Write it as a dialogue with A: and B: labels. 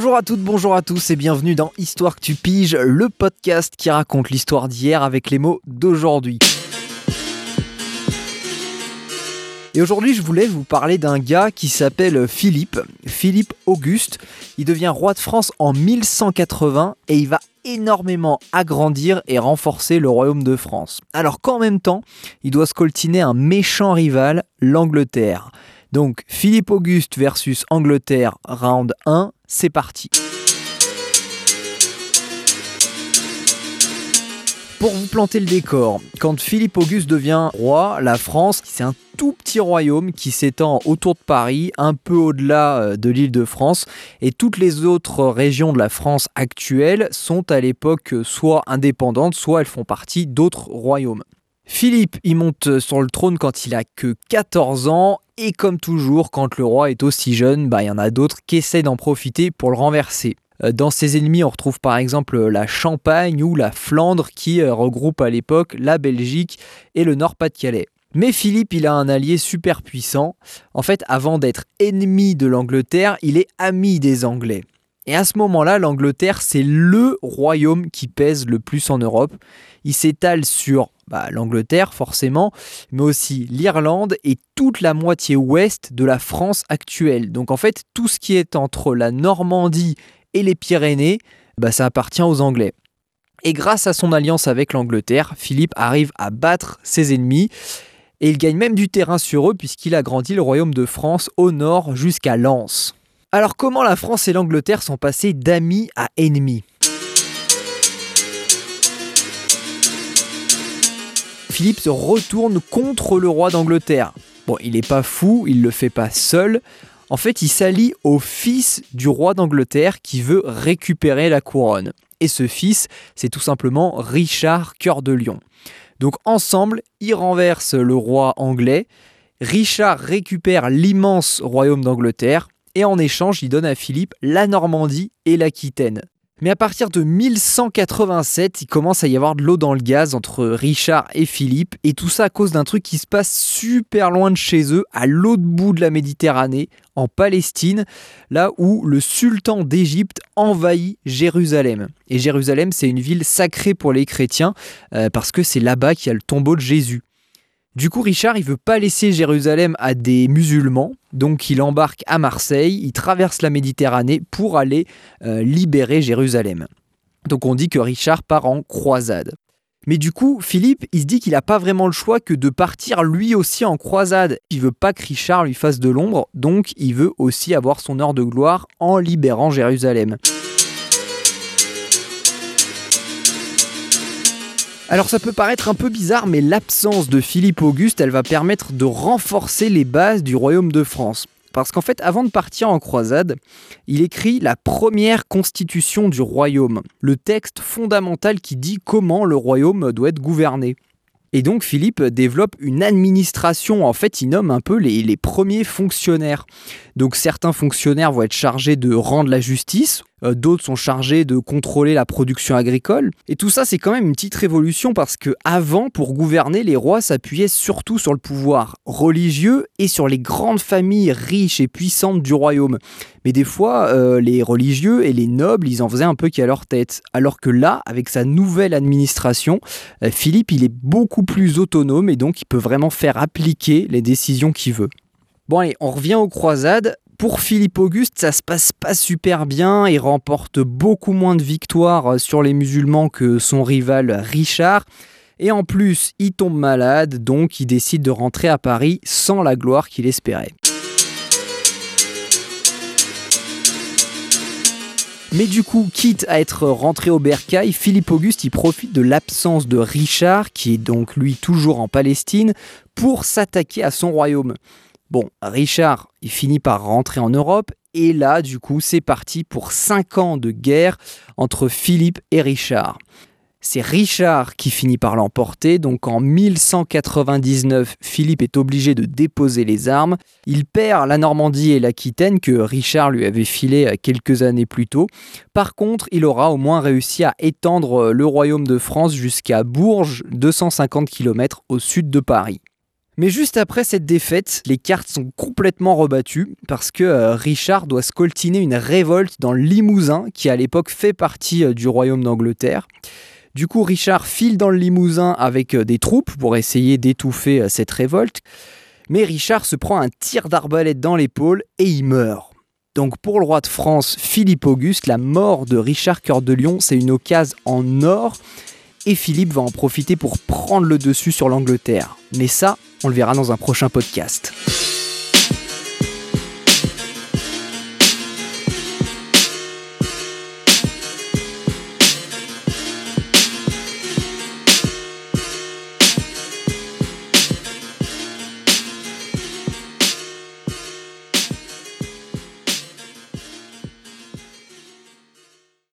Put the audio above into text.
A: Bonjour à toutes, bonjour à tous et bienvenue dans Histoire que tu piges, le podcast qui raconte l'histoire d'hier avec les mots d'aujourd'hui. Et aujourd'hui, je voulais vous parler d'un gars qui s'appelle Philippe, Philippe Auguste. Il devient roi de France en 1180 et il va énormément agrandir et renforcer le royaume de France. Alors qu'en même temps, il doit scoltiner un méchant rival, l'Angleterre. Donc Philippe Auguste versus Angleterre, round 1, c'est parti. Pour vous planter le décor, quand Philippe Auguste devient roi, la France, c'est un tout petit royaume qui s'étend autour de Paris, un peu au-delà euh, de l'île de France, et toutes les autres régions de la France actuelle sont à l'époque soit indépendantes, soit elles font partie d'autres royaumes. Philippe, il monte sur le trône quand il a que 14 ans, et comme toujours, quand le roi est aussi jeune, bah, il y en a d'autres qui essaient d'en profiter pour le renverser. Euh, dans ses ennemis, on retrouve par exemple la Champagne ou la Flandre qui euh, regroupe à l'époque la Belgique et le Nord-Pas-de-Calais. Mais Philippe, il a un allié super puissant. En fait, avant d'être ennemi de l'Angleterre, il est ami des Anglais. Et à ce moment-là, l'Angleterre, c'est le royaume qui pèse le plus en Europe. Il s'étale sur bah, l'Angleterre, forcément, mais aussi l'Irlande et toute la moitié ouest de la France actuelle. Donc en fait, tout ce qui est entre la Normandie et les Pyrénées, bah, ça appartient aux Anglais. Et grâce à son alliance avec l'Angleterre, Philippe arrive à battre ses ennemis. Et il gagne même du terrain sur eux puisqu'il a grandi le royaume de France au nord jusqu'à Lens. Alors comment la France et l'Angleterre sont passés d'amis à ennemis? Philippe se retourne contre le roi d'Angleterre. Bon, il n'est pas fou, il le fait pas seul. En fait, il s'allie au fils du roi d'Angleterre qui veut récupérer la couronne. Et ce fils, c'est tout simplement Richard Cœur de Lion. Donc ensemble, ils renversent le roi anglais. Richard récupère l'immense royaume d'Angleterre et en échange, il donne à Philippe la Normandie et l'Aquitaine. Mais à partir de 1187, il commence à y avoir de l'eau dans le gaz entre Richard et Philippe, et tout ça à cause d'un truc qui se passe super loin de chez eux, à l'autre bout de la Méditerranée, en Palestine, là où le sultan d'Égypte envahit Jérusalem. Et Jérusalem, c'est une ville sacrée pour les chrétiens, euh, parce que c'est là-bas qu'il y a le tombeau de Jésus. Du coup, Richard, il veut pas laisser Jérusalem à des musulmans, donc il embarque à Marseille, il traverse la Méditerranée pour aller euh, libérer Jérusalem. Donc on dit que Richard part en croisade. Mais du coup, Philippe, il se dit qu'il n'a pas vraiment le choix que de partir lui aussi en croisade. Il veut pas que Richard lui fasse de l'ombre, donc il veut aussi avoir son heure de gloire en libérant Jérusalem. Alors ça peut paraître un peu bizarre, mais l'absence de Philippe Auguste, elle va permettre de renforcer les bases du royaume de France. Parce qu'en fait, avant de partir en croisade, il écrit la première constitution du royaume, le texte fondamental qui dit comment le royaume doit être gouverné. Et donc Philippe développe une administration, en fait il nomme un peu les, premiers fonctionnaires. Donc certains fonctionnaires vont être chargés de rendre la justice, euh, d'autres sont chargés de contrôler la production agricole. Et tout ça c'est quand même une petite révolution parce que avant, pour gouverner, les rois s'appuyaient surtout sur le pouvoir religieux et sur les grandes familles riches et puissantes du royaume. Mais des fois, euh, les religieux et les nobles, ils en faisaient un peu qu'à leur tête. Alors que là, avec sa nouvelle administration, euh, Philippe, il est beaucoup plus autonome et donc il peut vraiment faire appliquer les décisions qu'il veut. Bon allez, on revient aux croisades. Pour Philippe Auguste, ça se passe pas super bien, il remporte beaucoup moins de victoires sur les musulmans que son rival Richard. Et en plus, il tombe malade, donc il décide de rentrer à Paris sans la gloire qu'il espérait. Mais du coup, quitte à être rentré au bercail, Philippe Auguste il profite de l'absence de Richard, qui est donc lui toujours en Palestine, pour s'attaquer à son royaume. Bon, Richard, il finit par rentrer en Europe et là, du coup, c'est parti pour 5 ans de guerre entre Philippe et Richard. C'est Richard qui finit par l'emporter, donc en 1199, Philippe est obligé de déposer les armes. Il perd la Normandie et l'Aquitaine que Richard lui avait filé quelques années plus tôt. Par contre, il aura au moins réussi à étendre le royaume de France jusqu'à Bourges, 250 km au sud de Paris. Mais juste après cette défaite, les cartes sont complètement rebattues parce que euh, Richard doit scoltiner une révolte dans le Limousin, qui à l'époque fait partie euh, du royaume d'Angleterre. Du coup, Richard file dans le Limousin avec euh, des troupes pour essayer d'étouffer cette révolte. Mais Richard se prend un tir d'arbalète dans l'épaule et il meurt. Donc pour le roi de France, Philippe Auguste, la mort de Richard Cœur de Lion, c'est une occasion en or et Philippe va en profiter pour prendre le dessus sur l'Angleterre. Mais ça, on le verra dans un prochain podcast.